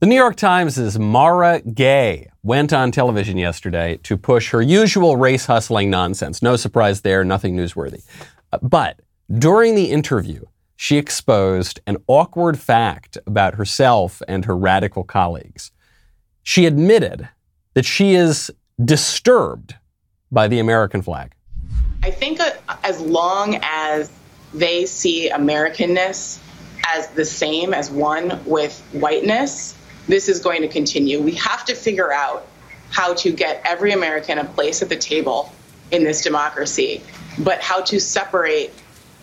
The New York Times' Mara Gay went on television yesterday to push her usual race hustling nonsense. No surprise there, nothing newsworthy. Uh, But during the interview, she exposed an awkward fact about herself and her radical colleagues. She admitted that she is disturbed by the American flag. I think uh, as long as they see Americanness as the same as one with whiteness, this is going to continue. We have to figure out how to get every American a place at the table in this democracy, but how to separate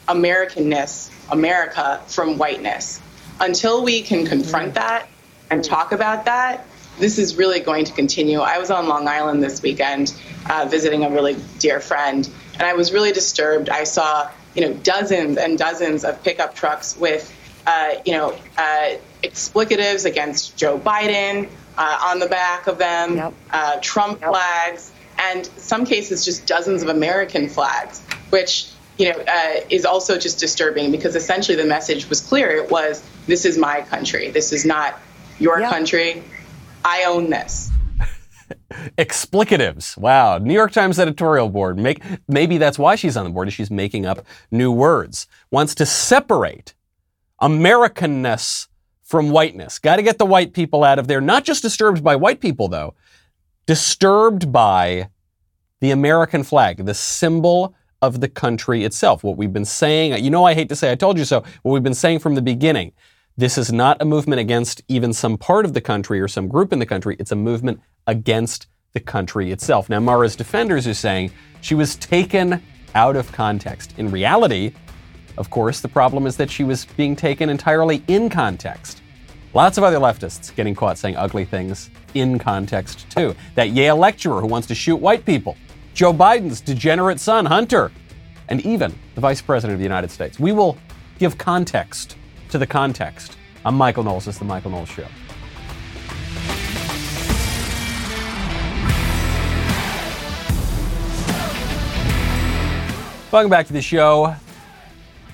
Americanness, America, from whiteness. Until we can confront that and talk about that, this is really going to continue. I was on Long Island this weekend uh, visiting a really dear friend, and I was really disturbed. I saw, you know, dozens and dozens of pickup trucks with, uh, you know, uh, explicatives against Joe Biden uh, on the back of them, Yep. uh, Trump flags, and some cases just dozens of American flags, which you know uh, is also just disturbing because essentially the message was clear. It was this is my country. This is not your Yep. country. I own this. Explicatives. Wow. New York Times editorial board. Make, maybe that's why she's on the board, is she's making up new words. Wants to separate Americanness from whiteness. Got to get the white people out of there. Not just disturbed by white people, though. Disturbed by the American flag, the symbol of the country itself. What we've been saying, you know, I hate to say I told you so, what we've been saying from the beginning. This is not a movement against even some part of the country or some group in the country. It's a movement against the country itself. Now, Mara's defenders are saying she was taken out of context. In reality, of course, the problem is that she was being taken entirely in context. Lots of other leftists getting caught saying ugly things in context, too. That Yale lecturer who wants to shoot white people, Joe Biden's degenerate son, Hunter, and even the Vice President of the United States. We will give context to the context. I'm Michael Knowles. This is The Michael Knowles Show. Welcome back to the show.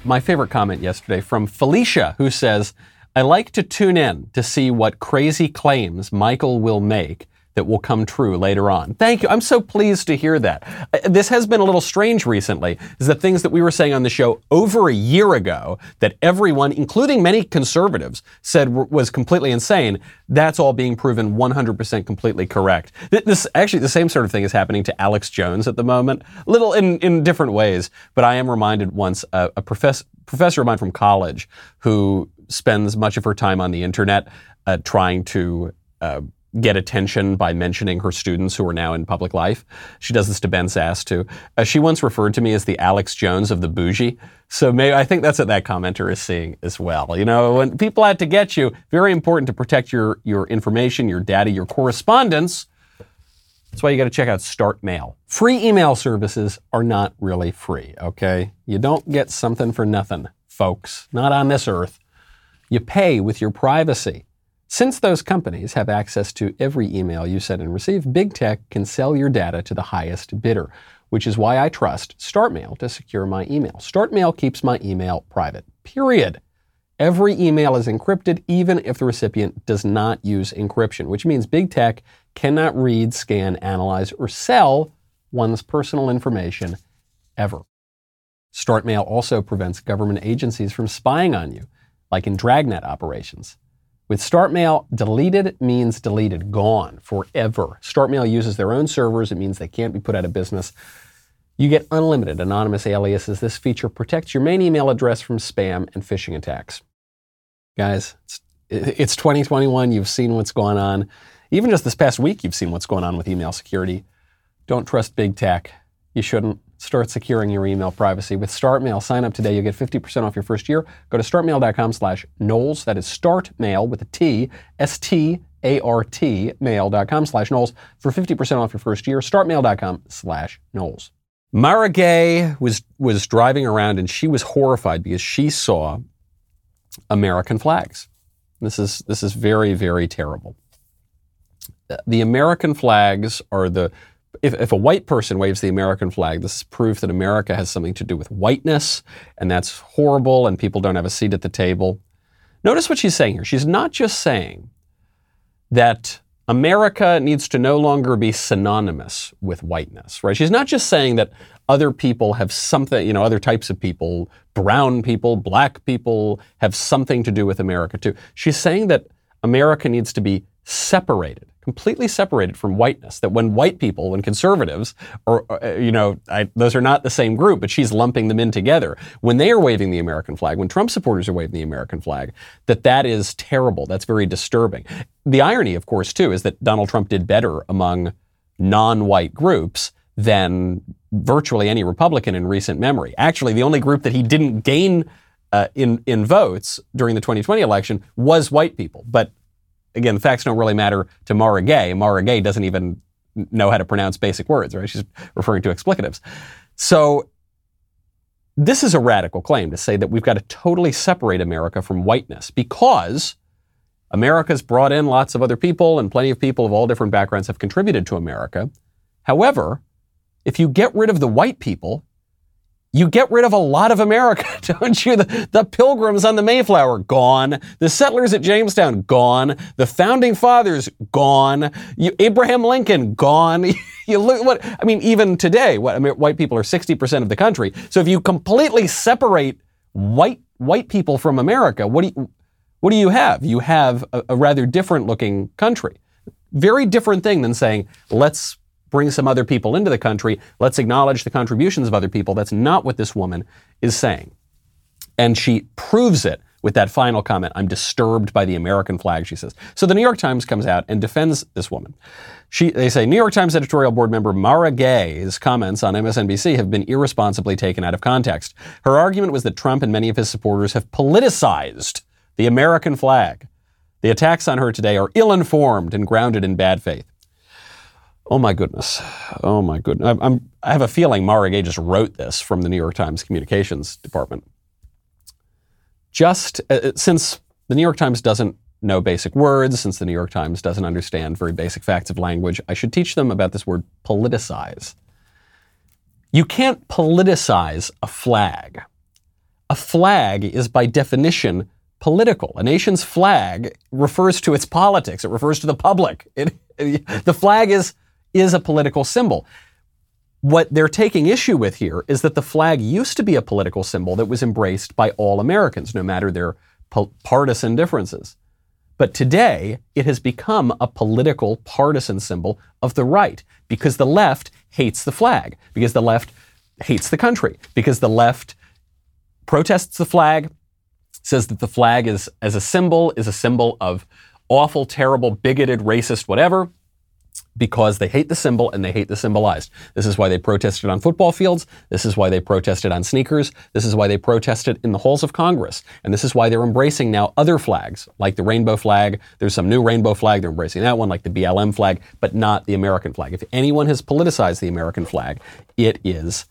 My favorite comment yesterday from Felicia, who says, I like to tune in to see what crazy claims Michael will make that will come true later on. Thank you. I'm so pleased to hear that. Uh, This has been a little strange recently, is that things that we were saying on the show over a year ago that everyone, including many conservatives, said w- was completely insane, that's all being proven 100% completely correct. Th- This actually the same sort of thing is happening to Alex Jones at the moment, little in, in different ways, but I am reminded once uh, a professor professor of mine from college who spends much of her time on the internet uh, trying to uh, get attention by mentioning her students who are now in public life. She does this to Ben Sasse too. Uh, she once referred to me as the Alex Jones of the bougie. So maybe I think that's what that commenter is seeing as well. You know, when people out to get you, very important to protect your your information, your data, your correspondence. That's why you got to check out StartMail. Free email services are not really free, okay? You don't get something for nothing, folks. Not on this earth. You pay with your privacy. Since those companies have access to every email you send and receive, big tech can sell your data to the highest bidder, which is why I trust StartMail to secure my email. StartMail keeps my email private, period. Every email is encrypted, even if the recipient does not use encryption, which means big tech cannot read, scan, analyze, or sell one's personal information ever. StartMail also prevents government agencies from spying on you, like in dragnet operations. With StartMail, deleted means deleted, gone forever. StartMail uses their own servers. It means they can't be put out of business. You get unlimited anonymous aliases. This feature protects your main email address from spam and phishing attacks. Guys, it's, it's 2021. You've seen what's going on. Even just this past week, you've seen what's going on with email security. Don't trust big tech. You shouldn't. Start securing your email privacy with StartMail. Sign up today. You'll get 50% off your first year. Go to startmail.com slash Knowles. That is startmail with a T, S-T-A-R-T, mail.com slash Knowles for 50% off your first year. Startmail.com slash Knowles. Mara Gay was, was driving around and she was horrified because she saw American flags. This is, this is very, very terrible. The American flags are the if, if a white person waves the American flag, this is proof that America has something to do with whiteness, and that's horrible, and people don't have a seat at the table. Notice what she's saying here. She's not just saying that America needs to no longer be synonymous with whiteness, right? She's not just saying that other people have something, you know, other types of people, brown people, black people have something to do with America too. She's saying that America needs to be separated completely separated from whiteness. That when white people, when conservatives, or, uh, you know, I, those are not the same group, but she's lumping them in together. When they are waving the American flag, when Trump supporters are waving the American flag, that that is terrible. That's very disturbing. The irony, of course, too, is that Donald Trump did better among non-white groups than virtually any Republican in recent memory. Actually, the only group that he didn't gain uh, in in votes during the 2020 election was white people, but again, the facts don't really matter to Mara Gay. Mara Gay doesn't even know how to pronounce basic words, right? She's referring to explicatives. So this is a radical claim to say that we've got to totally separate America from whiteness because America's brought in lots of other people and plenty of people of all different backgrounds have contributed to America. However, if you get rid of the white people, you get rid of a lot of America, don't you? The, the, pilgrims on the Mayflower, gone. The settlers at Jamestown, gone. The founding fathers, gone. You, Abraham Lincoln, gone. you look what, I mean, even today, what, I mean, white people are 60% of the country. So if you completely separate white, white people from America, what do you, what do you have? You have a, a rather different looking country. Very different thing than saying, let's bring some other people into the country. Let's acknowledge the contributions of other people. That's not what this woman is saying. And she proves it with that final comment. I'm disturbed by the American flag, she says. So the New York Times comes out and defends this woman. She, they say New York Times editorial board member Mara Gay's comments on MSNBC have been irresponsibly taken out of context. Her argument was that Trump and many of his supporters have politicized the American flag. The attacks on her today are ill informed and grounded in bad faith. Oh my goodness. Oh my goodness. I'm, i have a feeling Mara Gay just wrote this from the New York Times communications department. Just uh, uh, since the New York Times doesn't know basic words, since the New York Times doesn't understand very basic facts of language, I should teach them about this word politicize. You can't politicize a flag. A flag is by definition political. A nation's flag refers to its politics. It refers to the public. It, it, the flag is is a political symbol. What they're taking issue with here is that the flag used to be a political symbol that was embraced by all Americans, no matter their partisan differences. But today, it has become a political partisan symbol of the right because the left hates the flag, because the left hates the country, because the left protests the flag, says that the flag is, as a symbol, is a symbol of awful, terrible, bigoted, racist, whatever because they hate the symbol and they hate the symbolized. This is why they protested on football fields. This is why they protested on sneakers. This is why they protested in the halls of Congress. And this is why they're embracing now other flags, like the rainbow flag. There's some new rainbow flag. They're embracing that one, like the BLM flag, but not the American flag. If anyone has politicized the American flag, it is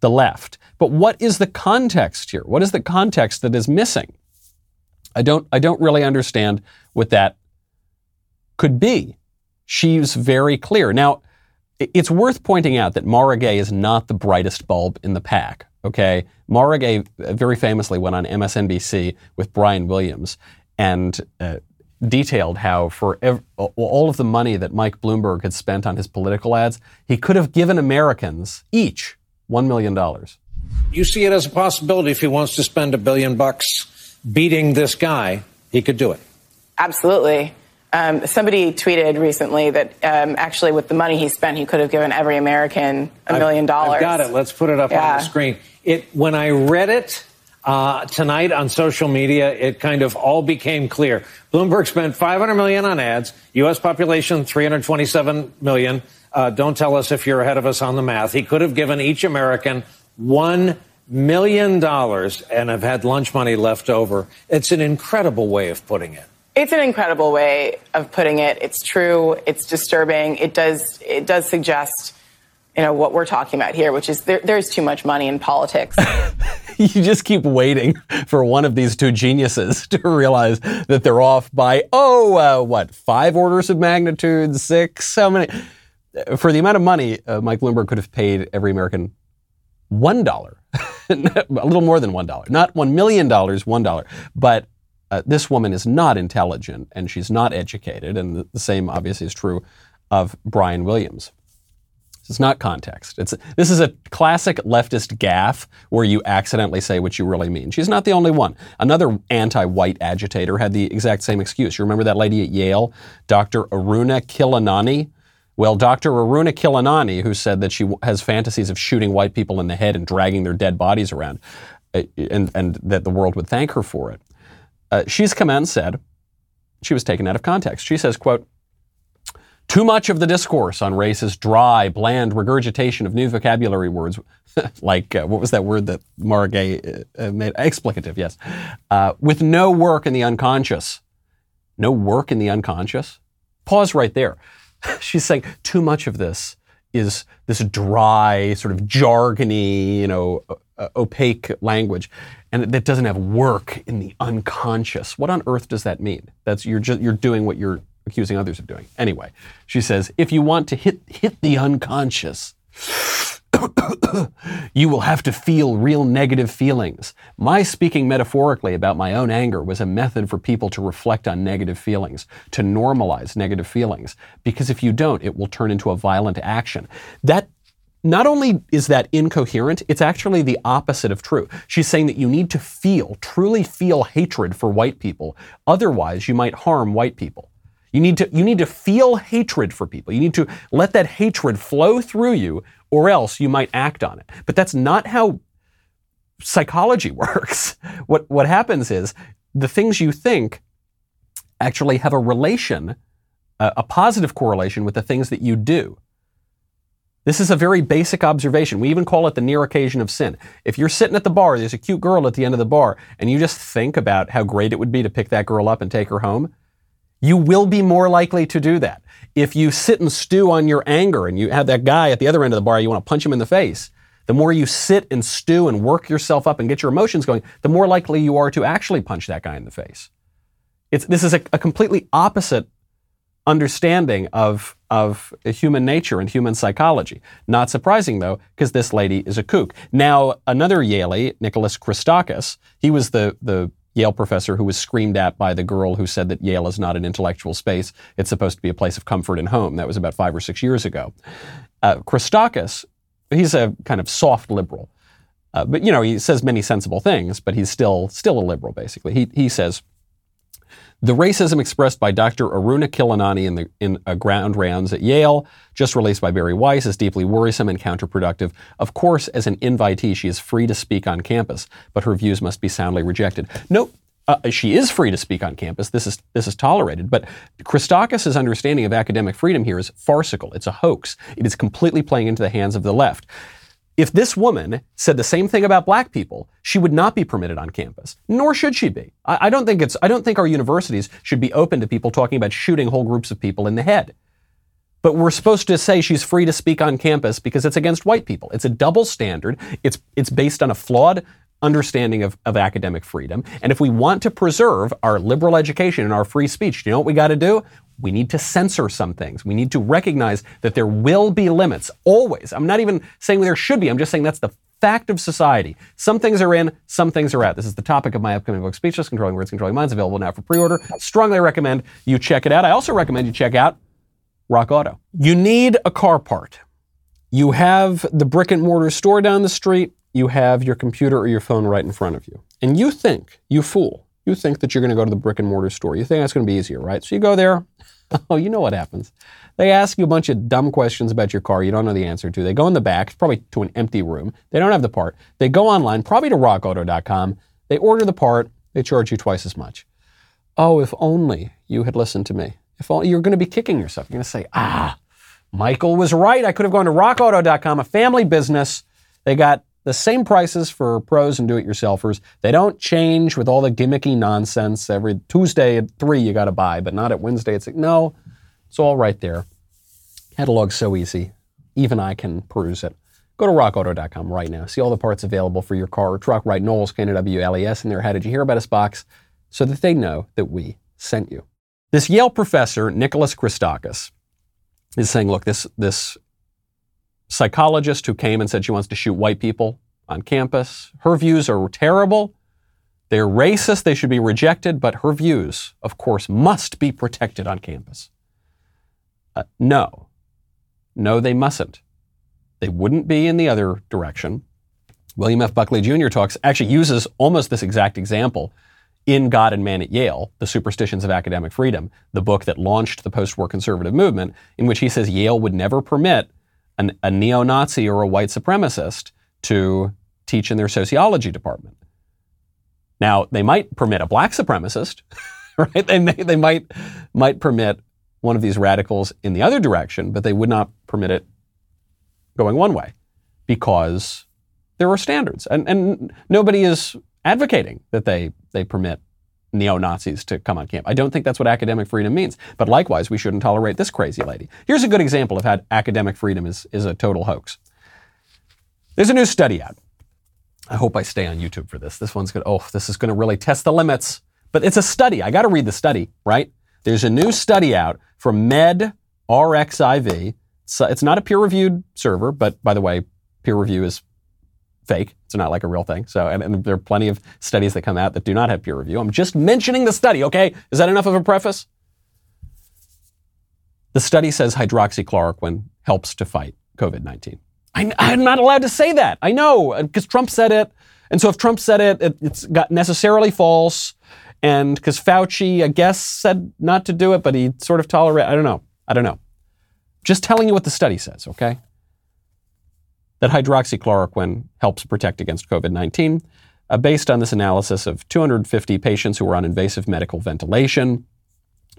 the left. But what is the context here? What is the context that is missing? I don't, I don't really understand what that could be she's very clear. Now, it's worth pointing out that Mara Gay is not the brightest bulb in the pack. Okay, Mara Gay very famously went on MSNBC with Brian Williams and uh, detailed how for ev- all of the money that Mike Bloomberg had spent on his political ads, he could have given Americans each one million dollars. You see it as a possibility if he wants to spend a billion bucks beating this guy, he could do it. Absolutely. Um, somebody tweeted recently that um, actually, with the money he spent, he could have given every American a million dollars. Got it. Let's put it up yeah. on the screen. It when I read it uh, tonight on social media, it kind of all became clear. Bloomberg spent 500 million on ads. U.S. population 327 million. Uh, don't tell us if you're ahead of us on the math. He could have given each American one million dollars and have had lunch money left over. It's an incredible way of putting it. It's an incredible way of putting it. It's true. It's disturbing. It does it does suggest you know what we're talking about here, which is there, there's too much money in politics. you just keep waiting for one of these two geniuses to realize that they're off by oh uh, what five orders of magnitude, six, how many? For the amount of money uh, Mike Bloomberg could have paid every American one dollar, a little more than one dollar, not one million dollars, one dollar, but uh, this woman is not intelligent and she's not educated, and the, the same obviously is true of Brian Williams. It's not context. It's, this is a classic leftist gaffe where you accidentally say what you really mean. She's not the only one. Another anti-white agitator had the exact same excuse. You remember that lady at Yale, Dr. Aruna Khilanani? Well, Dr. Aruna Khilanani, who said that she has fantasies of shooting white people in the head and dragging their dead bodies around, uh, and, and that the world would thank her for it. Uh, she's come out and said she was taken out of context. She says, quote, too much of the discourse on race is dry, bland regurgitation of new vocabulary words, like uh, what was that word that Mara Gay uh, uh, made? Explicative, yes. Uh, with no work in the unconscious. No work in the unconscious? Pause right there. She's saying too much of this is this dry, sort of jargony, you know, uh, opaque language, and that doesn't have work in the unconscious. What on earth does that mean? That's you're just you're doing what you're accusing others of doing. Anyway, she says, if you want to hit, hit the unconscious, you will have to feel real negative feelings. My speaking metaphorically about my own anger was a method for people to reflect on negative feelings, to normalize negative feelings. Because if you don't, it will turn into a violent action. That not only is that incoherent, it's actually the opposite of true. She's saying that you need to feel, truly feel hatred for white people. Otherwise, you might harm white people. You need to, you need to feel hatred for people. You need to let that hatred flow through you, or else you might act on it. But that's not how psychology works. What, what happens is the things you think actually have a relation, a, a positive correlation with the things that you do. This is a very basic observation. We even call it the near occasion of sin. If you're sitting at the bar, there's a cute girl at the end of the bar, and you just think about how great it would be to pick that girl up and take her home, you will be more likely to do that. If you sit and stew on your anger and you have that guy at the other end of the bar, you want to punch him in the face, the more you sit and stew and work yourself up and get your emotions going, the more likely you are to actually punch that guy in the face. It's, this is a, a completely opposite understanding of, of human nature and human psychology. Not surprising, though, because this lady is a kook. Now, another Yaley, Nicholas Christakis, he was the, the Yale professor who was screamed at by the girl who said that Yale is not an intellectual space. It's supposed to be a place of comfort and home. That was about five or six years ago. Uh, Christakis, he's a kind of soft liberal. Uh, but, you know, he says many sensible things, but he's still, still a liberal, basically. He, he says, the racism expressed by Dr. Aruna Khilanani in, the, in grand rounds at Yale, just released by Bari Weiss, is deeply worrisome and counterproductive. Of course, as an invitee, she is free to speak on campus, but her views must be soundly rejected. No, uh, she is free to speak on campus. This is this is tolerated. But Christakis' understanding of academic freedom here is farcical. It's a hoax. It is completely playing into the hands of the left. If this woman said the same thing about black people, she would not be permitted on campus, nor should she be. I, I, don't think it's, I don't think our universities should be open to people talking about shooting whole groups of people in the head. But we're supposed to say she's free to speak on campus because it's against white people. It's a double standard. It's, it's based on a flawed understanding of, of academic freedom. And if we want to preserve our liberal education and our free speech, you know what we got to do? We need to censor some things. We need to recognize that there will be limits, always. I'm not even saying there should be, I'm just saying that's the fact of society. Some things are in, some things are out. This is the topic of my upcoming book, Speechless Controlling Words, Controlling Minds, available now for pre order. Strongly recommend you check it out. I also recommend you check out RockAuto. You need a car part. You have the brick and mortar store down the street, you have your computer or your phone right in front of you. And you think, you fool, you think that you're going to go to the brick and mortar store. You think that's going to be easier, right? So you go there, Oh, you know what happens. They ask you a bunch of dumb questions about your car you don't know the answer to. They go in the back, probably to an empty room. They don't have the part. They go online, probably to rockauto.com. They order the part. They charge you twice as much. Oh, if only you had listened to me. If only you're going to be kicking yourself. You're going to say, ah, Michael was right. I could have gone to rockauto.com, a family business. They got the same prices for pros and do-it-yourselfers. They don't change with all the gimmicky nonsense. Every Tuesday at three you got to buy, but not at Wednesday It's six. No, it's all right there. Catalog's so easy. Even I can peruse it. Go to rockauto.com right now. See all the parts available for your car or truck. Write Knowles, K-N-O-W-L-E-S in there. How did you hear about us box? So that they know that we sent you. This Yale professor, Nicholas Christakis, is saying, look, this, this psychologist who came and said she wants to shoot white people on campus. Her views are terrible. They're racist, they should be rejected, but her views, of course, must be protected on campus. Uh, no. No, they mustn't. They wouldn't be in the other direction. William F. Buckley Jr. talks, actually uses almost this exact example in God and Man at Yale, The Superstitions of Academic Freedom, the book that launched the post war conservative movement, in which he says Yale would never permit an, a neo Nazi or a white supremacist to teach in their sociology department. Now, they might permit a black supremacist, right? They, they might, might permit one of these radicals in the other direction, but they would not permit it going one way because there are standards. And, and nobody is advocating that they, they permit neo Nazis to come on camp. I don't think that's what academic freedom means. But likewise, we shouldn't tolerate this crazy lady. Here's a good example of how academic freedom is, is a total hoax. There's a new study out. I hope I stay on YouTube for this. This one's going to, oh, this is going to really test the limits. But it's a study. I got to read the study, right? There's a new study out from Med RXIV. It's, it's not a peer reviewed server, but by the way, peer review is fake. It's not like a real thing. So, and, and, there are plenty of studies that come out that do not have peer review. I'm just mentioning the study, okay? Is that enough of a preface? The study says hydroxychloroquine helps to fight COVID 19. I'm not allowed to say that. I know, uh, because Trump said it. And so if Trump said it, it it's got necessarily false. And because Fauci, I guess, said not to do it, but he sort of tolerated. I don't know. I don't know. Just telling you what the study says, okay? That hydroxychloroquine helps protect against COVID 19. Uh, based on this analysis of 250 patients who were on invasive medical ventilation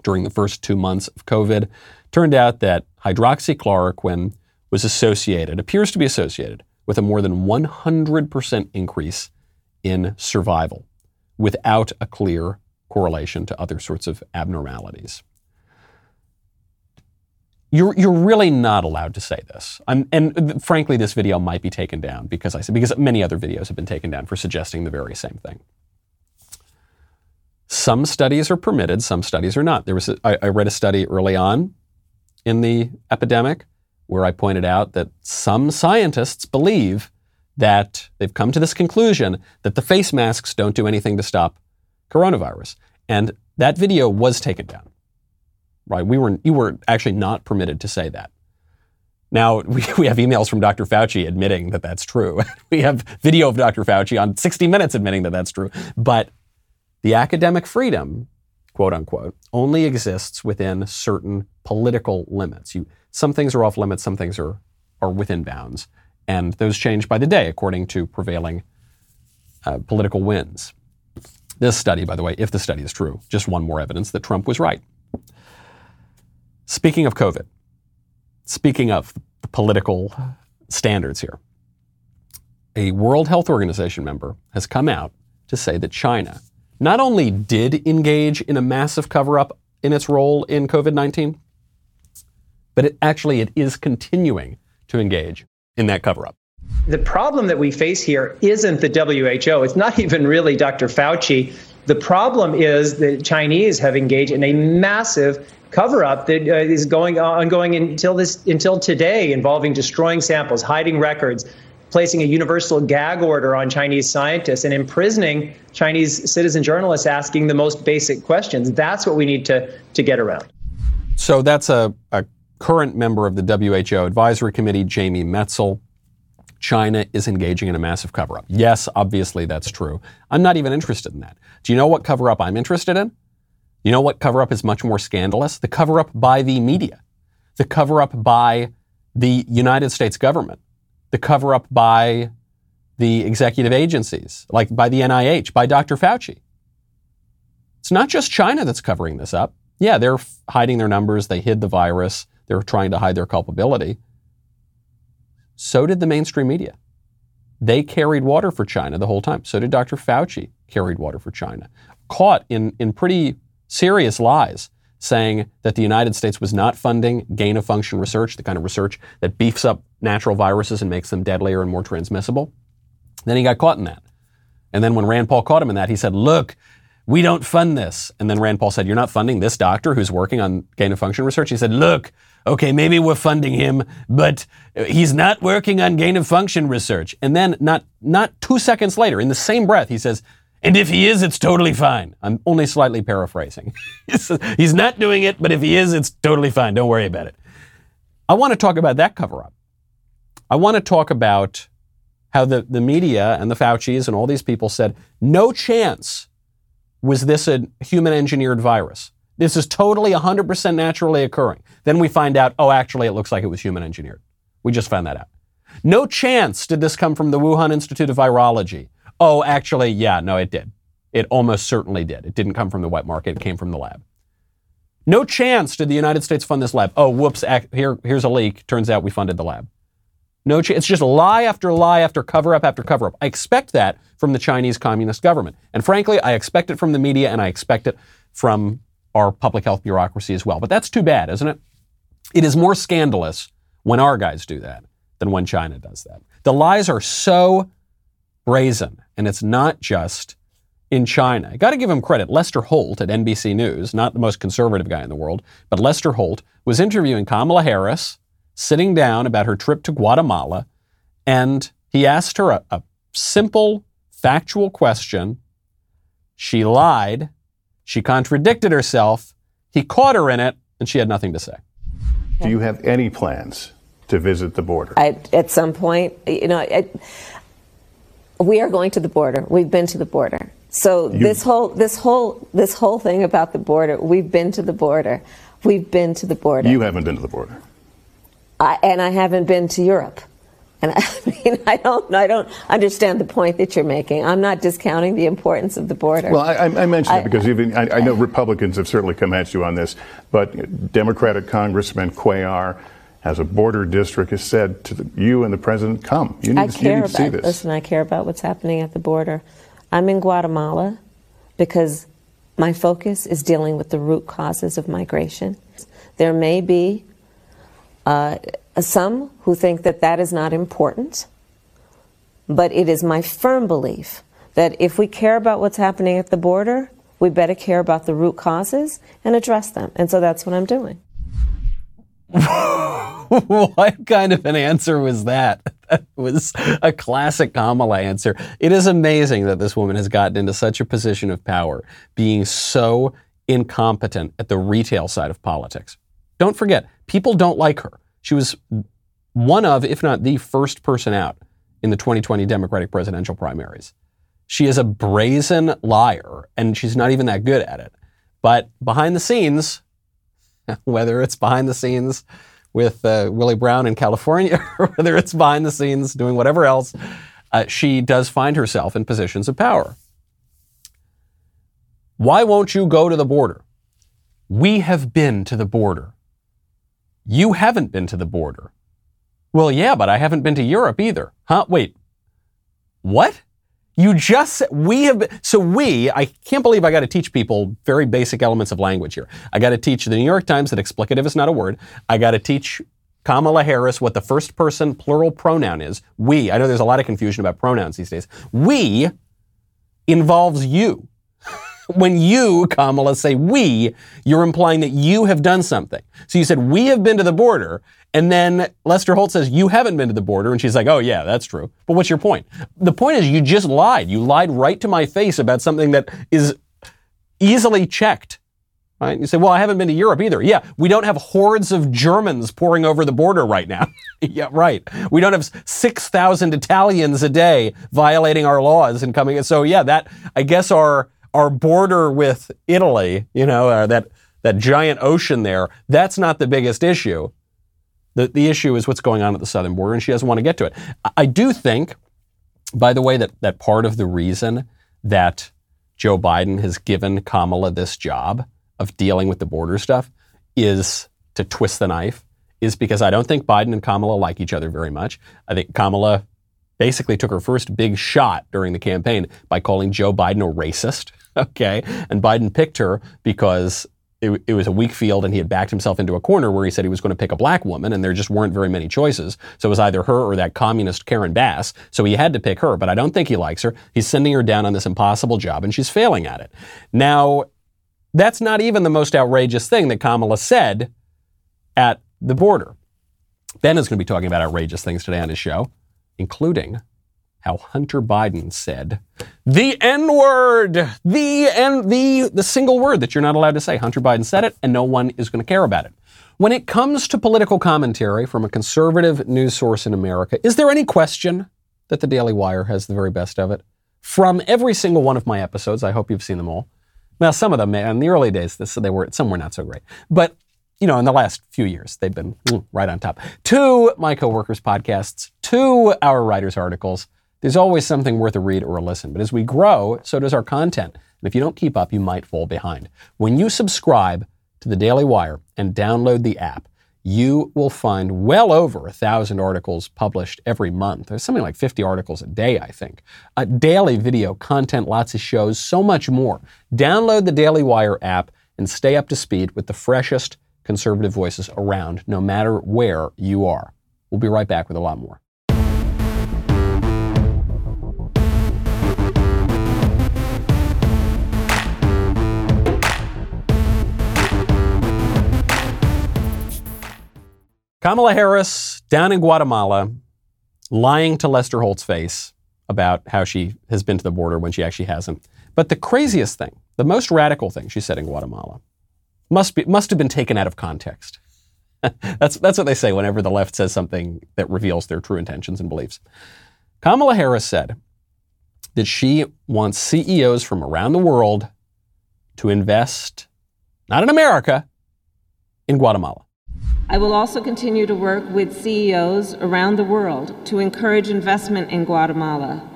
during the first two months of COVID, turned out that hydroxychloroquine was associated, appears to be associated, with a more than 100% increase in survival without a clear correlation to other sorts of abnormalities. You're, you're really not allowed to say this. I'm, and frankly, this video might be taken down because I said, because many other videos have been taken down for suggesting the very same thing. Some studies are permitted, some studies are not. There was a, I, I read a study early on in the epidemic where I pointed out that some scientists believe that they've come to this conclusion that the face masks don't do anything to stop coronavirus. And that video was taken down right? We were, you were actually not permitted to say that. Now, we, we have emails from Dr. Fauci admitting that that's true. we have video of Dr. Fauci on 60 Minutes admitting that that's true. But the academic freedom, quote unquote, only exists within certain political limits. You, some things are off limits, some things are, are within bounds. And those change by the day according to prevailing uh, political winds. This study, by the way, if the study is true, just one more evidence that Trump was right. Speaking of COVID, speaking of the political standards here, a World Health Organization member has come out to say that China not only did engage in a massive cover up in its role in COVID 19, but it actually it is continuing to engage in that cover up. The problem that we face here isn't the WHO. It's not even really Dr. Fauci. The problem is that Chinese have engaged in a massive cover up that uh, is going ongoing until this until today, involving destroying samples, hiding records, placing a universal gag order on Chinese scientists, and imprisoning Chinese citizen journalists asking the most basic questions. That's what we need to to get around. So that's a, a current member of the WHO Advisory Committee, Jamie Metzl. China is engaging in a massive cover up. Yes, obviously that's true. I'm not even interested in that. Do you know what cover up I'm interested in? You know what cover up is much more scandalous? The cover up by the media, the cover up by the United States government, the cover up by the executive agencies, like by the NIH, by Dr. Fauci. It's not just China that's covering this up. Yeah, they're hiding their numbers, they hid the virus, they're trying to hide their culpability. So did the mainstream media. They carried water for China the whole time. So did Dr. Fauci carried water for China. Caught in, in pretty serious lies saying that the United States was not funding gain of function research, the kind of research that beefs up natural viruses and makes them deadlier and more transmissible. Then he got caught in that. And then when Rand Paul caught him in that, he said, Look, we don't fund this. And then Rand Paul said, You're not funding this doctor who's working on gain of function research? He said, Look, okay, maybe we're funding him, but he's not working on gain of function research. And then not, not two seconds later, in the same breath, he says, And if he is, it's totally fine. I'm only slightly paraphrasing. He's not doing it, but if he is, it's totally fine. Don't worry about it. I want to talk about that cover up. I want to talk about how the, the media and the Fauci's and all these people said, no chance was this a human engineered virus. This is totally 100% naturally occurring. Then we find out, oh, actually, it looks like it was human engineered. We just found that out. No chance did this come from the Wuhan Institute of Virology. Oh, actually, yeah, no, it did. It almost certainly did. It didn't come from the wet market, it came from the lab. No chance did the United States fund this lab. Oh, whoops, here, here's a leak. Turns out we funded the lab. No chance. It's just lie after lie after cover up after cover up. I expect that from the Chinese Communist government. And frankly, I expect it from the media and I expect it from our public health bureaucracy as well. But that's too bad, isn't it? It is more scandalous when our guys do that than when China does that. The lies are so brazen, and it's not just in China. I got to give him credit. Lester Holt at NBC News, not the most conservative guy in the world, but Lester Holt was interviewing Kamala Harris, sitting down about her trip to Guatemala, and he asked her a, a simple, factual question. She lied. She contradicted herself. He caught her in it, and she had nothing to say. Do you have any plans to visit the border? I, at some point, you know, I, we are going to the border. We've been to the border. So you, this whole this whole this whole thing about the border, we've been to the border. We've been to the border. You haven't been to the border. I, and I haven't been to Europe. And I mean, I don't, I don't understand the point that you're making. I'm not discounting the importance of the border. Well, I, I mentioned it because even I, I, know Republicans have certainly come at you on this, but Democratic Congressman Cuellar has a border district has said to the, you and the president, "Come, you need, I to, care you need about, to see this." Listen, I care about what's happening at the border. I'm in Guatemala because my focus is dealing with the root causes of migration. There may be uh, Uh, some who think that that is not important, but it is my firm belief that if we care about what's happening at the border, we better care about the root causes and address them. And so that's what I'm doing. what kind of an answer was that? That was a classic Kamala answer. It is amazing that this woman has gotten into such a position of power, being so incompetent at the retail side of politics. Don't forget, people don't like her. She was one of, if not the first person out in the 2020 Democratic presidential primaries. She is a brazen liar, and she's not even that good at it. But behind the scenes, whether it's behind the scenes with uh, Willie Brown in California, or whether it's behind the scenes doing whatever else, uh, she does find herself in positions of power. Why won't you go to the border? We have been to the border. You haven't been to the border. Well, yeah, but I haven't been to Europe either. Huh? Wait. What? You just said, we have so we, I can't believe I got to teach people very basic elements of language here. I got to teach the New York Times that explicative is not a word. I got to teach Kamala Harris what the first person plural pronoun is. We, I know there's a lot of confusion about pronouns these days. We involves you when you, Kamala, say we, you're implying that you have done something. So you said, we have been to the border. And then Lester Holt says, you haven't been to the border. And she's like, oh, yeah, that's true. But what's your point? The point is, you just lied. You lied right to my face about something that is easily checked. Right? You say, well, I haven't been to Europe either. Yeah, we don't have hordes of Germans pouring over the border right now. yeah, right. We don't have 6,000 Italians a day violating our laws and coming. So, yeah, that, I guess our, our border with Italy, you know, uh, that that giant ocean there, that's not the biggest issue. The, the issue is what's going on at the southern border, and she doesn't want to get to it. I do think, by the way, that, that part of the reason that Joe Biden has given Kamala this job of dealing with the border stuff is to twist the knife, is because I don't think Biden and Kamala like each other very much. I think Kamala basically took her first big shot during the campaign by calling Joe Biden a racist. Okay. And Biden picked her because it, it, was a weak field and he had backed himself into a corner where he said he was going to pick a black woman and there just weren't very many choices. So it was either her or that communist Karen Bass. So he had to pick her, but I don't think he likes her. He's sending her down on this impossible job and she's failing at it. Now, that's not even the most outrageous thing that Kamala said at the border. Ben is going to be talking about outrageous things today on his show, including how Hunter Biden said the N word, the N, the, the single word that you're not allowed to say. Hunter Biden said it, and no one is going to care about it. When it comes to political commentary from a conservative news source in America, is there any question that the Daily Wire has the very best of it? From every single one of my episodes, I hope you've seen them all. Now, some of them, in the early days, this, they were some were not so great, but you know, in the last few years, they've been mm, right on top. Two my coworkers' podcasts, two our writers' articles. There's always something worth a read or a listen. But as we grow, so does our content. And if you don't keep up, you might fall behind. When you subscribe to the Daily Wire and download the app, you will find well over a thousand articles published every month. There's something like 50 articles a day, I think. A daily video content, lots of shows, so much more. Download the Daily Wire app and stay up to speed with the freshest conservative voices around, no matter where you are. We'll be right back with a lot more. Kamala Harris down in Guatemala lying to Lester Holt's face about how she has been to the border when she actually hasn't. But the craziest thing, the most radical thing she said in Guatemala, must be must have been taken out of context. that's that's what they say whenever the left says something that reveals their true intentions and beliefs. Kamala Harris said that she wants CEOs from around the world to invest not in America, in Guatemala. I will also continue to work with CEOs around the world to encourage investment in Guatemala.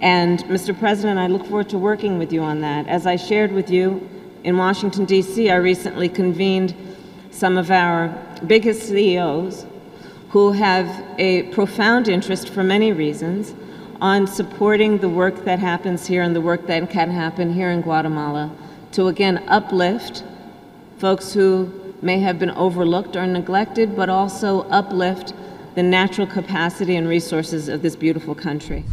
And, Mr. President, I look forward to working with you on that. As I shared with you in Washington, D.C., I recently convened some of our biggest CEOs who have a profound interest for many reasons on supporting the work that happens here and the work that can happen here in Guatemala to again uplift folks who may have been overlooked or neglected, but also uplift the natural capacity and resources of this beautiful country.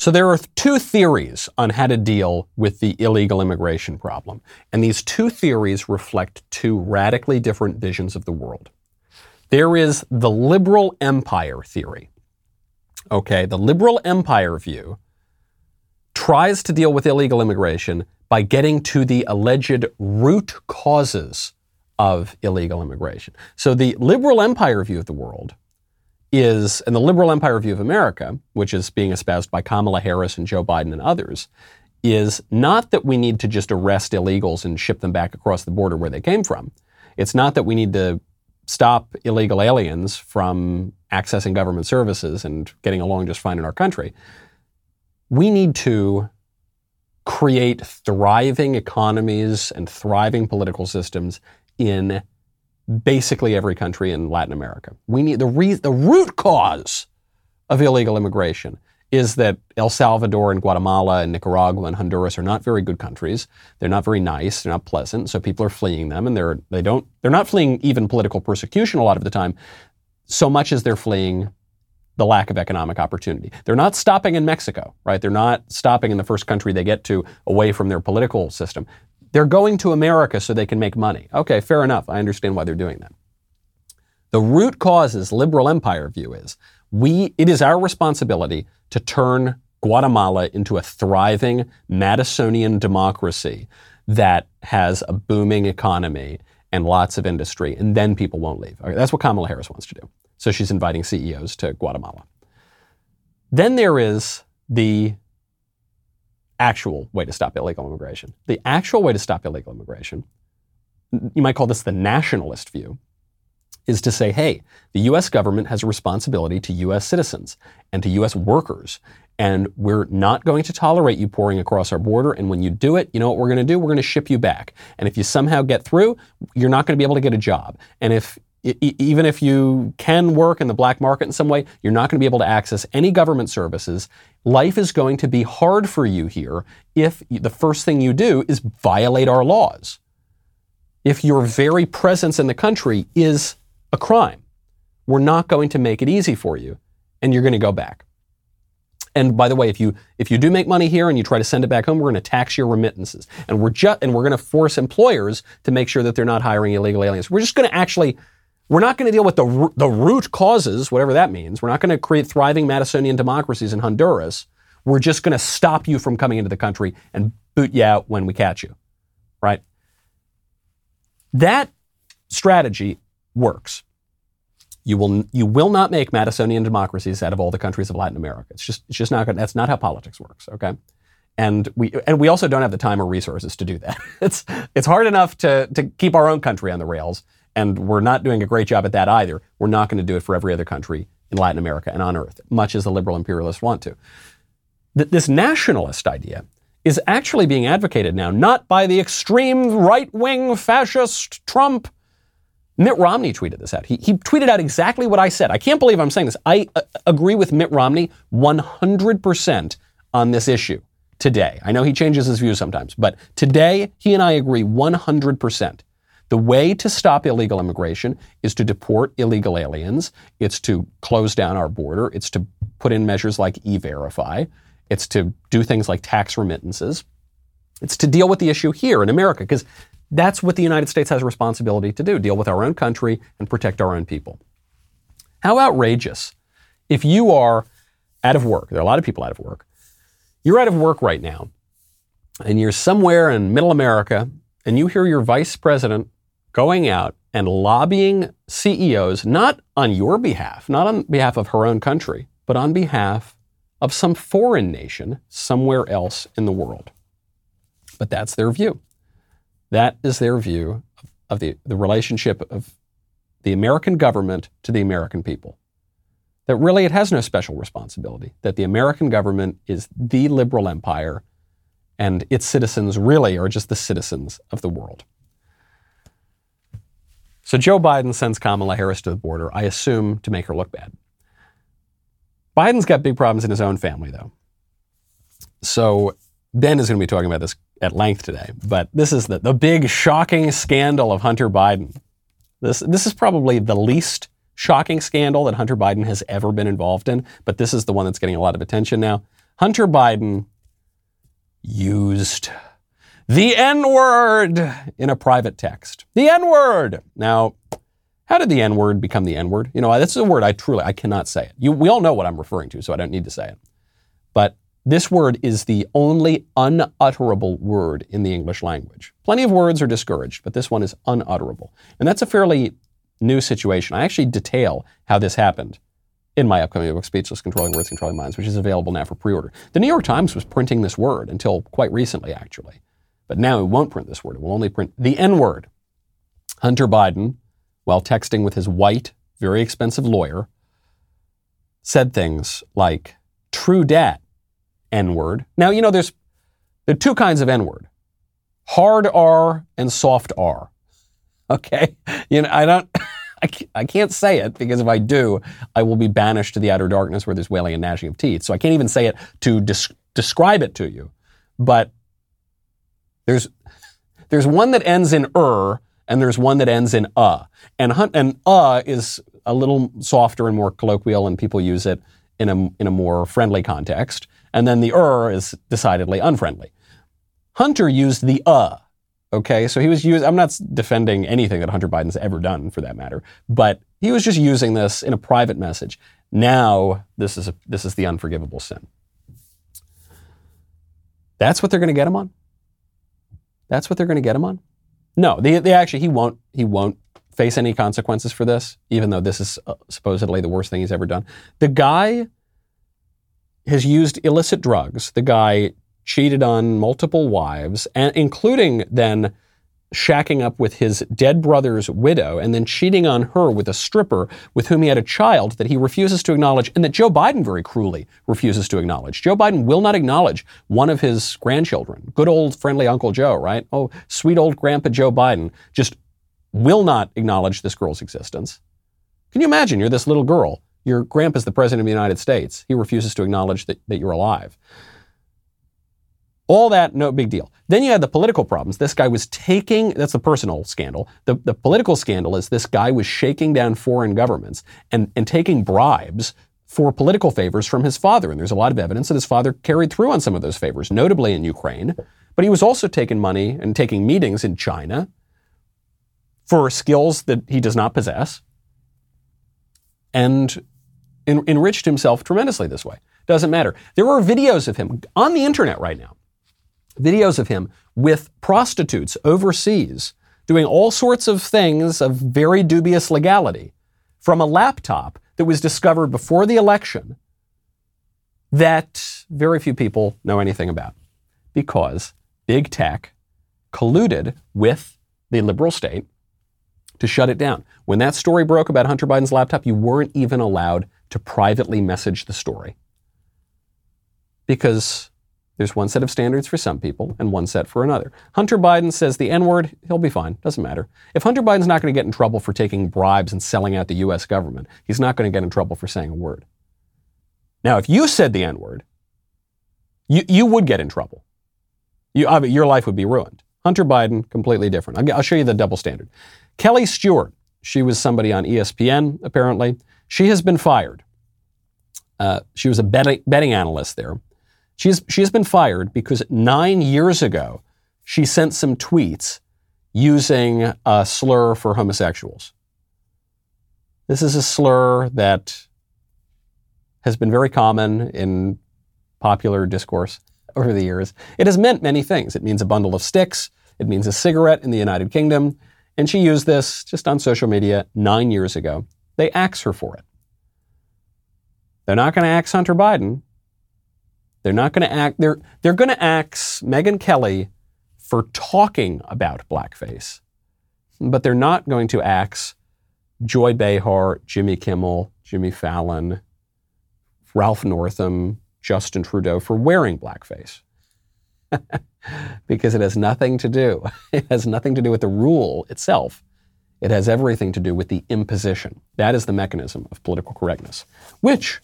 So there are two theories on how to deal with the illegal immigration problem. And these two theories reflect two radically different visions of the world. There is the liberal empire theory. Okay, the liberal empire view tries to deal with illegal immigration by getting to the alleged root causes of illegal immigration. So the liberal empire view of the world is, and the liberal empire view of America, which is being espoused by Kamala Harris and Joe Biden and others, is not that we need to just arrest illegals and ship them back across the border where they came from. It's not that we need to stop illegal aliens from accessing government services and getting along just fine in our country. We need to create thriving economies and thriving political systems in basically every country in Latin America. We need the re- the root cause of illegal immigration is that El Salvador and Guatemala and Nicaragua and Honduras are not very good countries. They're not very nice. They're not pleasant. So people are fleeing them, and they're they don't they're not fleeing even political persecution a lot of the time, so much as they're fleeing the lack of economic opportunity. They're not stopping in Mexico, right? They're not stopping in the first country they get to away from their political system. They're going to America so they can make money. Okay, fair enough. I understand why they're doing that. The root causes liberal empire view is we it is our responsibility to turn Guatemala into a thriving Madisonian democracy that has a booming economy and lots of industry, and then people won't leave. Okay, that's what Kamala Harris wants to do. So she's inviting CEOs to Guatemala. Then there is the actual way to stop illegal immigration. The actual way to stop illegal immigration, you might call this the nationalist view, is to say, hey, the US government has a responsibility to US citizens and to US workers. And we're not going to tolerate you pouring across our border. And when you do it, you know what we're going to do? We're going to ship you back. And if you somehow get through, you're not going to be able to get a job. And if even if you can work in the black market in some way, you're not going to be able to access any government services. Life is going to be hard for you here if the first thing you do is violate our laws. If your very presence in the country is a crime, we're not going to make it easy for you and you're going to go back. And by the way, if you if you do make money here and you try to send it back home, we're going to tax your remittances, and we're and we're going to force employers to make sure that they're not hiring illegal aliens. We're just going to actually We're not going to deal with the, the root causes, whatever that means. We're not going to create thriving Madisonian democracies in Honduras. We're just going to stop you from coming into the country and boot you out when we catch you, right? That strategy works. You will you will not make Madisonian democracies out of all the countries of Latin America. It's just it's just not good. That's not how politics works. Okay, and we and we also don't have the time or resources to do that. It's it's hard enough to to keep our own country on the rails, and we're not doing a great job at that either. We're not going to do it for every other country in Latin America and on Earth, much as the liberal imperialists want to. Th- this nationalist idea is actually being advocated now not by the extreme right wing fascist Trump Mitt Romney tweeted this out. He, he tweeted out exactly what I said. I can't believe I'm saying this. I uh, agree with Mitt Romney 100% on this issue today. I know he changes his views sometimes, but today he and I agree 100%. The way to stop illegal immigration is to deport illegal aliens. It's to close down our border. It's to put in measures like e-verify. It's to do things like tax remittances. It's to deal with the issue here in America because that's what the United States has a responsibility to do deal with our own country and protect our own people. How outrageous if you are out of work, there are a lot of people out of work, you're out of work right now, and you're somewhere in middle America, and you hear your vice president going out and lobbying CEOs, not on your behalf, not on behalf of her own country, but on behalf of some foreign nation somewhere else in the world. But that's their view. That is their view of the, the relationship of the American government to the American people. That really it has no special responsibility, that the American government is the liberal empire and its citizens really are just the citizens of the world. So Joe Biden sends Kamala Harris to the border, I assume to make her look bad. Biden's got big problems in his own family, though. So Ben is going to be talking about this at length today, but this is the, the big shocking scandal of Hunter Biden. This, this is probably the least shocking scandal that Hunter Biden has ever been involved in, but this is the one that's getting a lot of attention now. Hunter Biden used the N word in a private text. The N word. Now, how did the N word become the N word? You know, this is a word I truly I cannot say it. You, we all know what I'm referring to, so I don't need to say it. But this word is the only unutterable word in the English language. Plenty of words are discouraged, but this one is unutterable. And that's a fairly new situation. I actually detail how this happened in my upcoming book, Speechless Controlling Words, Controlling Minds, which is available now for pre order. The New York Times was printing this word until quite recently, actually. But now it won't print this word. It will only print the N word. Hunter Biden, while texting with his white, very expensive lawyer, said things like, True dat, N word. Now, you know, there's there are two kinds of N word hard R and soft R. Okay? You know, I don't. I can't say it because if I do, I will be banished to the outer darkness where there's wailing and gnashing of teeth. So I can't even say it to des- describe it to you. But there's there's one that ends in er and there's one that ends in uh. And hunt and uh is a little softer and more colloquial, and people use it in a in a more friendly context and then the er is decidedly unfriendly. Hunter used the uh. Okay, so he was using, I'm not defending anything that Hunter Biden's ever done for that matter, but he was just using this in a private message. Now, this is, a, this is the unforgivable sin. That's what they're going to get him on? That's what they're going to get him on? No, they, they actually, he won't, he won't face any consequences for this, even though this is uh, supposedly the worst thing he's ever done. The guy has used illicit drugs. The guy cheated on multiple wives, and including then shacking up with his dead brother's widow and then cheating on her with a stripper with whom he had a child that he refuses to acknowledge and that Joe Biden very cruelly refuses to acknowledge. Joe Biden will not acknowledge one of his grandchildren. Good old friendly Uncle Joe, right? Oh, sweet old Grandpa Joe Biden just will not acknowledge this girl's existence. Can you imagine? You're this little girl your grandpa's the president of the United States. He refuses to acknowledge that, that you're alive. All that, no big deal. Then you had the political problems. This guy was taking, that's the personal scandal. The, the political scandal is this guy was shaking down foreign governments and, and taking bribes for political favors from his father. And there's a lot of evidence that his father carried through on some of those favors, notably in Ukraine. But he was also taking money and taking meetings in China for skills that he does not possess and en- enriched himself tremendously this way. Doesn't matter. There are videos of him on the internet right now, videos of him with prostitutes overseas doing all sorts of things of very dubious legality from a laptop that was discovered before the election that very few people know anything about because big tech colluded with the liberal state to shut it down. When that story broke about Hunter Biden's laptop, you weren't even allowed to privately message the story because there's one set of standards for some people and one set for another. Hunter Biden says the N word, he'll be fine, doesn't matter. If Hunter Biden's not going to get in trouble for taking bribes and selling out the US government, he's not going to get in trouble for saying a word. Now, if you said the N word, you, you would get in trouble. You, your life would be ruined. Hunter Biden, completely different. I'll, I'll show you the double standard. Kelly Stewart, she was somebody on ESPN, apparently. She has been fired. Uh, she was a betting, betting analyst there. She's, she has been fired because nine years ago, she sent some tweets using a slur for homosexuals. This is a slur that has been very common in popular discourse over the years. It has meant many things. It means a bundle of sticks, it means a cigarette in the United Kingdom, and she used this just on social media nine years ago. They axe her for it. They're not going to axe Hunter Biden. They're not going to act. They're they're going to axe Megyn Kelly for talking about blackface, but they're not going to axe Joy Behar, Jimmy Kimmel, Jimmy Fallon, Ralph Northam, Justin Trudeau for wearing blackface. because it has nothing to do. It has nothing to do with the rule itself. It has everything to do with the imposition. That is the mechanism of political correctness, which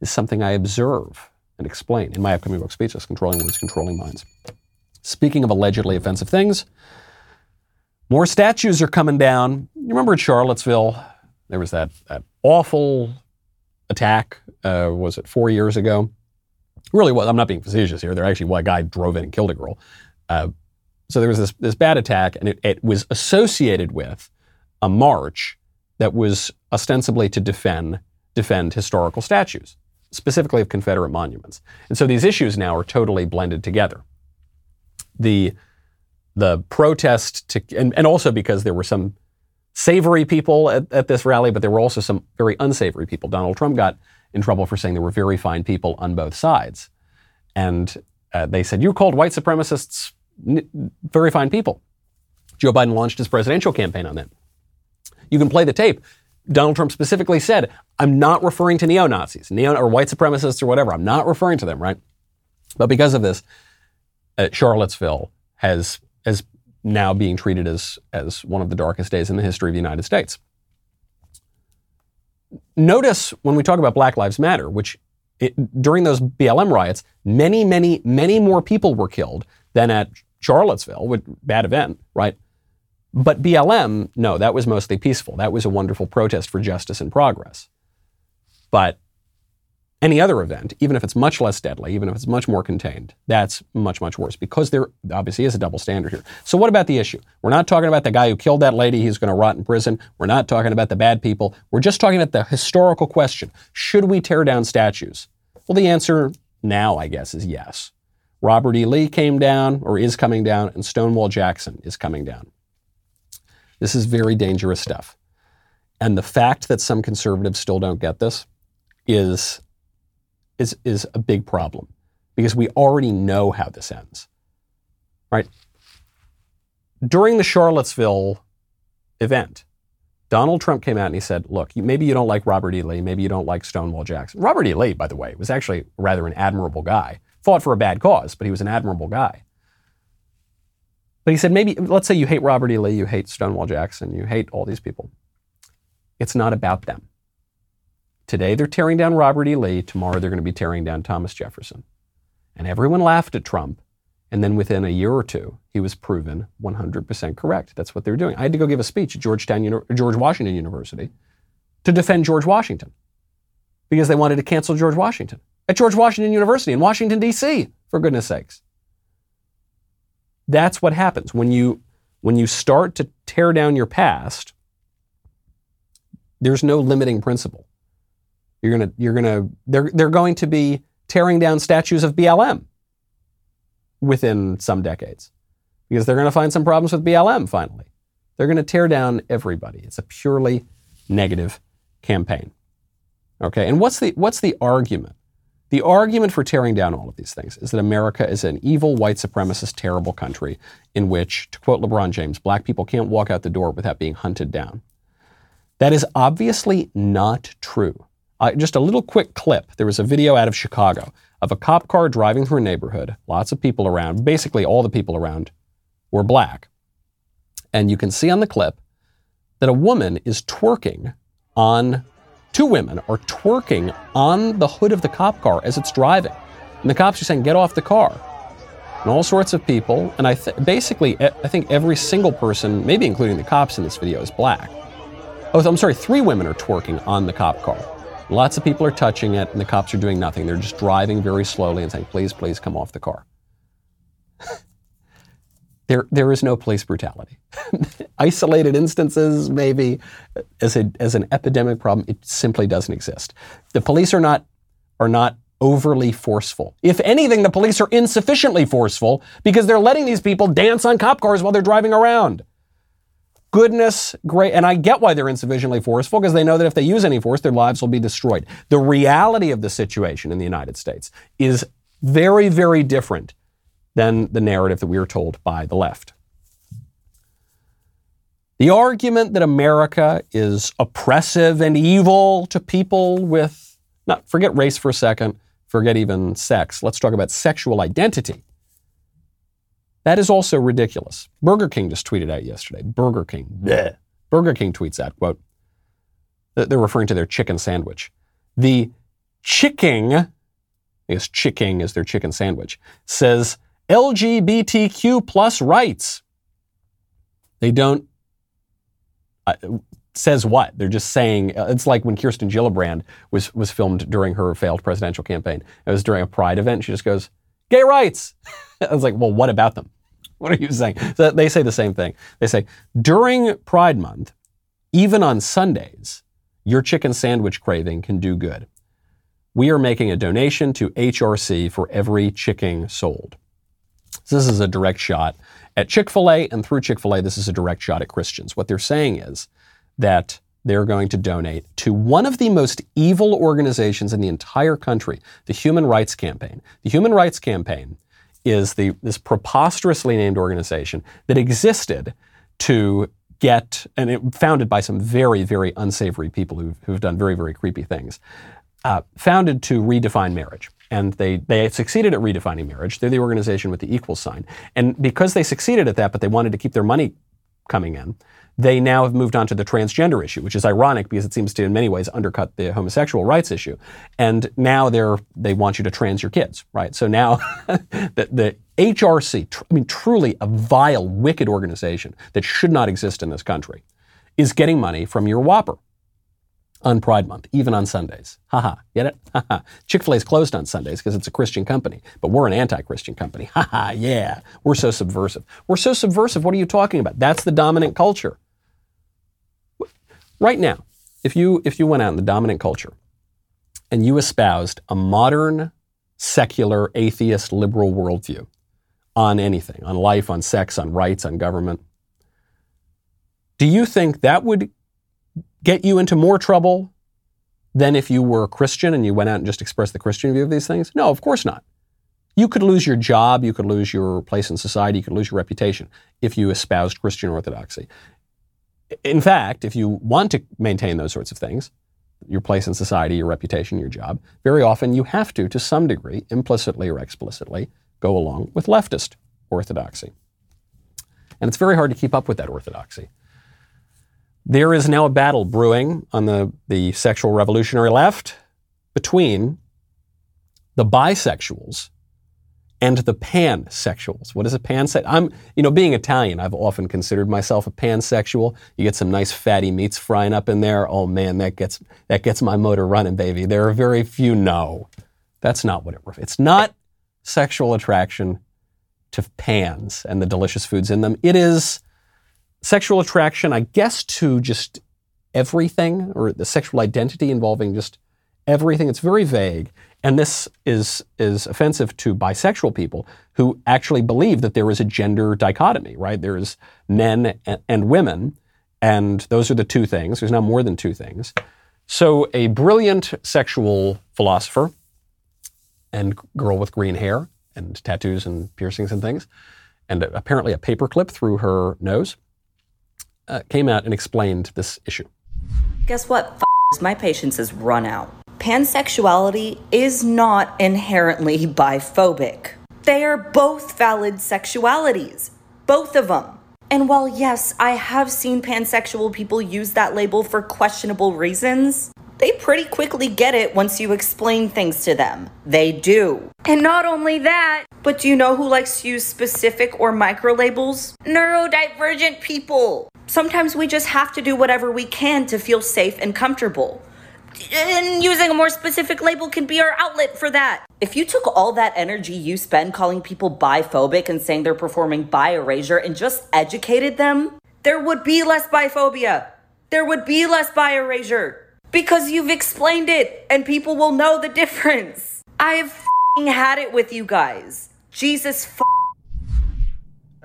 is something I observe and explain in my upcoming book, Speechless Controlling Words, Controlling Minds. Speaking of allegedly offensive things, more statues are coming down. You remember at Charlottesville, there was that, that awful attack, uh, was it four years ago? Really, well, I'm not being facetious here. There actually, well, a guy drove in and killed a girl. Uh, so there was this, this bad attack, and it, it was associated with a march that was ostensibly to defend defend historical statues, specifically of Confederate monuments. And so these issues now are totally blended together. The the protest to, and, and also because there were some savory people at, at this rally, but there were also some very unsavory people. Donald Trump got in trouble for saying there were very fine people on both sides. And uh, they said, You called white supremacists n- very fine people. Joe Biden launched his presidential campaign on that. You can play the tape. Donald Trump specifically said, I'm not referring to neo Nazis, neo or white supremacists or whatever. I'm not referring to them, right? But because of this, uh, Charlottesville has has now being treated as, as one of the darkest days in the history of the United States. Notice when we talk about Black Lives Matter, which it, during those BLM riots, many, many, many more people were killed than at Charlottesville, which, bad event, right? But BLM, no, that was mostly peaceful. That was a wonderful protest for justice and progress. But any other event, even if it's much less deadly, even if it's much more contained, that's much, much worse because there obviously is a double standard here. So, what about the issue? We're not talking about the guy who killed that lady, he's going to rot in prison. We're not talking about the bad people. We're just talking about the historical question should we tear down statues? Well, the answer now, I guess, is yes. Robert E. Lee came down or is coming down, and Stonewall Jackson is coming down. This is very dangerous stuff. And the fact that some conservatives still don't get this is is, is a big problem because we already know how this ends. Right? During the Charlottesville event, Donald Trump came out and he said, Look, maybe you don't like Robert E. Lee, maybe you don't like Stonewall Jackson. Robert E. Lee, by the way, was actually rather an admirable guy. Fought for a bad cause, but he was an admirable guy. But he said, maybe, let's say you hate Robert E. Lee, you hate Stonewall Jackson, you hate all these people. It's not about them. Today they're tearing down Robert E. Lee. Tomorrow they're going to be tearing down Thomas Jefferson. And everyone laughed at Trump. And then within a year or two, he was proven 100% correct. That's what they were doing. I had to go give a speech at Georgetown, George Washington University to defend George Washington because they wanted to cancel George Washington at George Washington University in Washington, D.C., for goodness sakes. That's what happens when you, when you start to tear down your past there's no limiting principle. You're gonna, you're gonna, they're, they're going to be tearing down statues of BLM within some decades because they're going to find some problems with BLM finally. They're going to tear down everybody. It's a purely negative campaign. Okay, and what's the what's the argument? The argument for tearing down all of these things is that America is an evil, white supremacist, terrible country in which, to quote LeBron James, black people can't walk out the door without being hunted down. That is obviously not true. Uh, just a little quick clip. There was a video out of Chicago of a cop car driving through a neighborhood, lots of people around, basically all the people around were black. And you can see on the clip that a woman is twerking on, two women are twerking on the hood of the cop car as it's driving. And the cops are saying, get off the car. And all sorts of people, and I th- basically, I think every single person, maybe including the cops in this video, is black. Oh, I'm sorry, three women are twerking on the cop car. Lots of people are touching it, and the cops are doing nothing. They're just driving very slowly and saying, please, please come off the car. there, there is no police brutality. Isolated instances, maybe, as, a, as an epidemic problem, it simply doesn't exist. The police are not, are not overly forceful. If anything, the police are insufficiently forceful because they're letting these people dance on cop cars while they're driving around goodness, great. And I get why they're insufficiently forceful because they know that if they use any force, their lives will be destroyed. The reality of the situation in the United States is very, very different than the narrative that we are told by the left. The argument that America is oppressive and evil to people with, not forget race for a second, forget even sex. Let's talk about sexual identity. That is also ridiculous. Burger King just tweeted out yesterday. Burger King. Bleh. Burger King tweets out, quote, they're referring to their chicken sandwich. The chicken, I guess chicken is their chicken sandwich, says LGBTQ plus rights. They don't, uh, says what? They're just saying, uh, it's like when Kirsten Gillibrand was, was filmed during her failed presidential campaign. It was during a pride event. She just goes, gay rights. I was like, well, what about them? What are you saying? So they say the same thing. They say, during Pride Month, even on Sundays, your chicken sandwich craving can do good. We are making a donation to HRC for every chicken sold. This is a direct shot at Chick fil A, and through Chick fil A, this is a direct shot at Christians. What they're saying is that they're going to donate to one of the most evil organizations in the entire country, the Human Rights Campaign. The Human Rights Campaign is the, this preposterously named organization that existed to get, and it founded by some very, very unsavory people who've, who've done very, very creepy things, uh, founded to redefine marriage. And they, they succeeded at redefining marriage. They're the organization with the equal sign. And because they succeeded at that, but they wanted to keep their money coming in, they now have moved on to the transgender issue, which is ironic because it seems to, in many ways, undercut the homosexual rights issue. And now they're they want you to trans your kids, right? So now the, the HRC, tr- I mean, truly a vile, wicked organization that should not exist in this country, is getting money from your Whopper on Pride Month, even on Sundays. Haha, get it? Haha. Chick fil A is closed on Sundays because it's a Christian company, but we're an anti Christian company. Haha, yeah. We're so subversive. We're so subversive. What are you talking about? That's the dominant culture. Right now, if you, if you went out in the dominant culture and you espoused a modern, secular, atheist, liberal worldview on anything, on life, on sex, on rights, on government, do you think that would get you into more trouble than if you were a Christian and you went out and just expressed the Christian view of these things? No, of course not. You could lose your job, you could lose your place in society, you could lose your reputation if you espoused Christian orthodoxy in fact, if you want to maintain those sorts of things, your place in society, your reputation, your job, very often you have to, to some degree, implicitly or explicitly, go along with leftist orthodoxy. And it's very hard to keep up with that orthodoxy. There is now a battle brewing on the, the sexual revolutionary left between the bisexuals and the pansexuals. What is a pansexual? I'm, you know, being Italian, I've often considered myself a pansexual. You get some nice fatty meats frying up in there. Oh man, that gets that gets my motor running, baby. There are very few. No, that's not what it. It's not sexual attraction to pans and the delicious foods in them. It is sexual attraction, I guess, to just everything or the sexual identity involving just everything. It's very vague. And this is, is offensive to bisexual people who actually believe that there is a gender dichotomy, right? There is men and, and women, and those are the two things. There's now more than two things. So, a brilliant sexual philosopher and girl with green hair and tattoos and piercings and things, and apparently a paperclip through her nose, uh, came out and explained this issue. Guess what? F- my patience has run out. Pansexuality is not inherently biphobic. They are both valid sexualities, both of them. And while, yes, I have seen pansexual people use that label for questionable reasons, they pretty quickly get it once you explain things to them. They do. And not only that, but do you know who likes to use specific or micro labels? Neurodivergent people. Sometimes we just have to do whatever we can to feel safe and comfortable. And using a more specific label can be our outlet for that. If you took all that energy you spend calling people biphobic and saying they're performing bi erasure and just educated them, there would be less biphobia. There would be less bi erasure. Because you've explained it and people will know the difference. I've had it with you guys. Jesus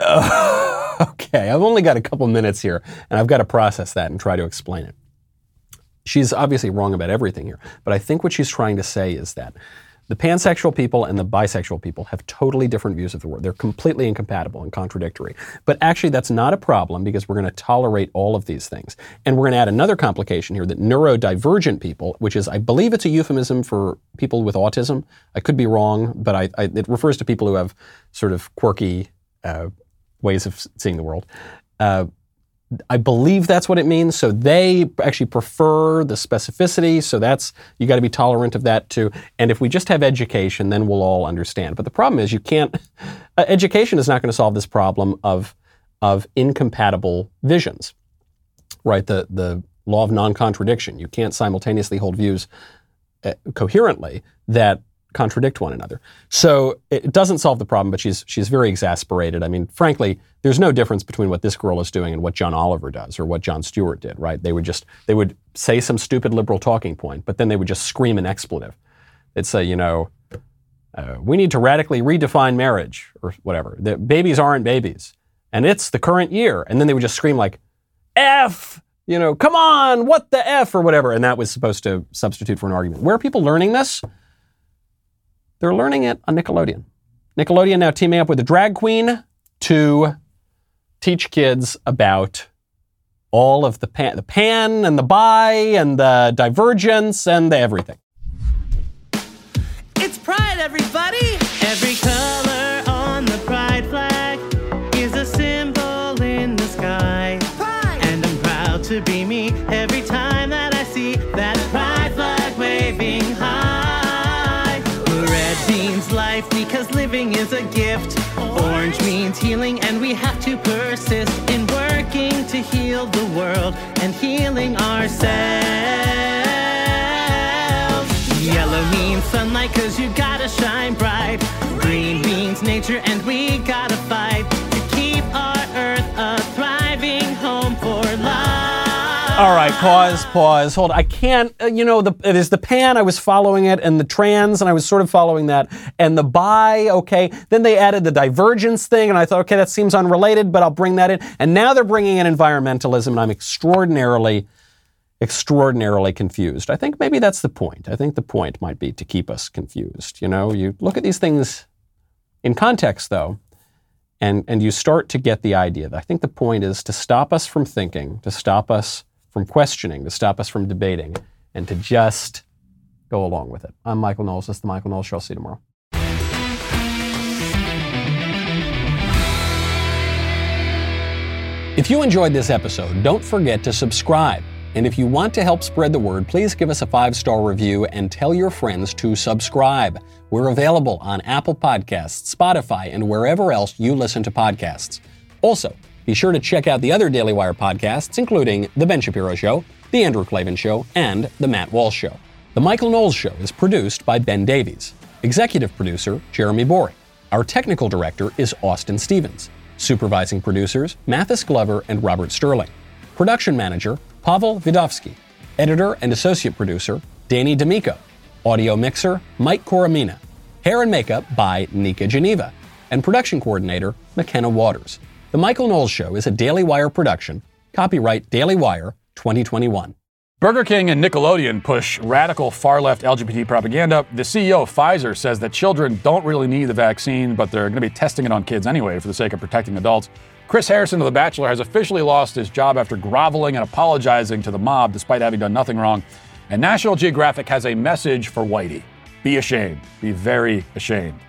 uh, okay, I've only got a couple minutes here and I've got to process that and try to explain it. She's obviously wrong about everything here, but I think what she's trying to say is that the pansexual people and the bisexual people have totally different views of the world. They're completely incompatible and contradictory. But actually, that's not a problem because we're going to tolerate all of these things. And we're going to add another complication here that neurodivergent people, which is, I believe it's a euphemism for people with autism. I could be wrong, but I, I, it refers to people who have sort of quirky uh, ways of seeing the world. Uh, I believe that's what it means. So they actually prefer the specificity. So that's, you got to be tolerant of that too. And if we just have education, then we'll all understand. But the problem is you can't, uh, education is not going to solve this problem of, of incompatible visions, right? The, the law of non contradiction. You can't simultaneously hold views uh, coherently that contradict one another. So it doesn't solve the problem, but she's she's very exasperated. I mean, frankly, there's no difference between what this girl is doing and what John Oliver does or what Jon Stewart did, right? They would just they would say some stupid liberal talking point, but then they would just scream an expletive. They'd say, you know, uh, we need to radically redefine marriage or whatever. The babies aren't babies, and it's the current year, and then they would just scream like, "F." You know, come on, what the F or whatever. And that was supposed to substitute for an argument. Where are people learning this? They're learning it on Nickelodeon. Nickelodeon now teaming up with a drag queen to teach kids about all of the pan, the pan and the bi and the divergence and the everything. It's Pride, everybody! Every color is a gift. Orange means healing, and we have to persist in working to heal the world and healing ourselves. Yellow means sunlight, cause you gotta shine bright. Green means nature, and we gotta All right, pause, pause, hold. I can't, uh, you know, the, there's the pan, I was following it, and the trans, and I was sort of following that, and the bi, okay. Then they added the divergence thing, and I thought, okay, that seems unrelated, but I'll bring that in. And now they're bringing in environmentalism, and I'm extraordinarily, extraordinarily confused. I think maybe that's the point. I think the point might be to keep us confused. You know, you look at these things in context, though, and, and you start to get the idea. I think the point is to stop us from thinking, to stop us from questioning, to stop us from debating, and to just go along with it. I'm Michael Knowles. This is The Michael Knowles Show. I'll see you tomorrow. If you enjoyed this episode, don't forget to subscribe. And if you want to help spread the word, please give us a five star review and tell your friends to subscribe. We're available on Apple Podcasts, Spotify, and wherever else you listen to podcasts. Also, be sure to check out the other Daily Wire podcasts, including The Ben Shapiro Show, The Andrew Klavan Show, and The Matt Walsh Show. The Michael Knowles Show is produced by Ben Davies. Executive producer, Jeremy Boring. Our technical director is Austin Stevens. Supervising producers, Mathis Glover and Robert Sterling. Production manager, Pavel Vidovsky. Editor and associate producer, Danny D'Amico. Audio mixer, Mike Coromina. Hair and makeup by Nika Geneva. And production coordinator, McKenna Waters. The Michael Knowles Show is a Daily Wire production. Copyright Daily Wire 2021. Burger King and Nickelodeon push radical far left LGBT propaganda. The CEO of Pfizer says that children don't really need the vaccine, but they're going to be testing it on kids anyway for the sake of protecting adults. Chris Harrison of The Bachelor has officially lost his job after groveling and apologizing to the mob despite having done nothing wrong. And National Geographic has a message for Whitey be ashamed, be very ashamed.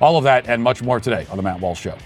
All of that and much more today on The Matt Walsh Show.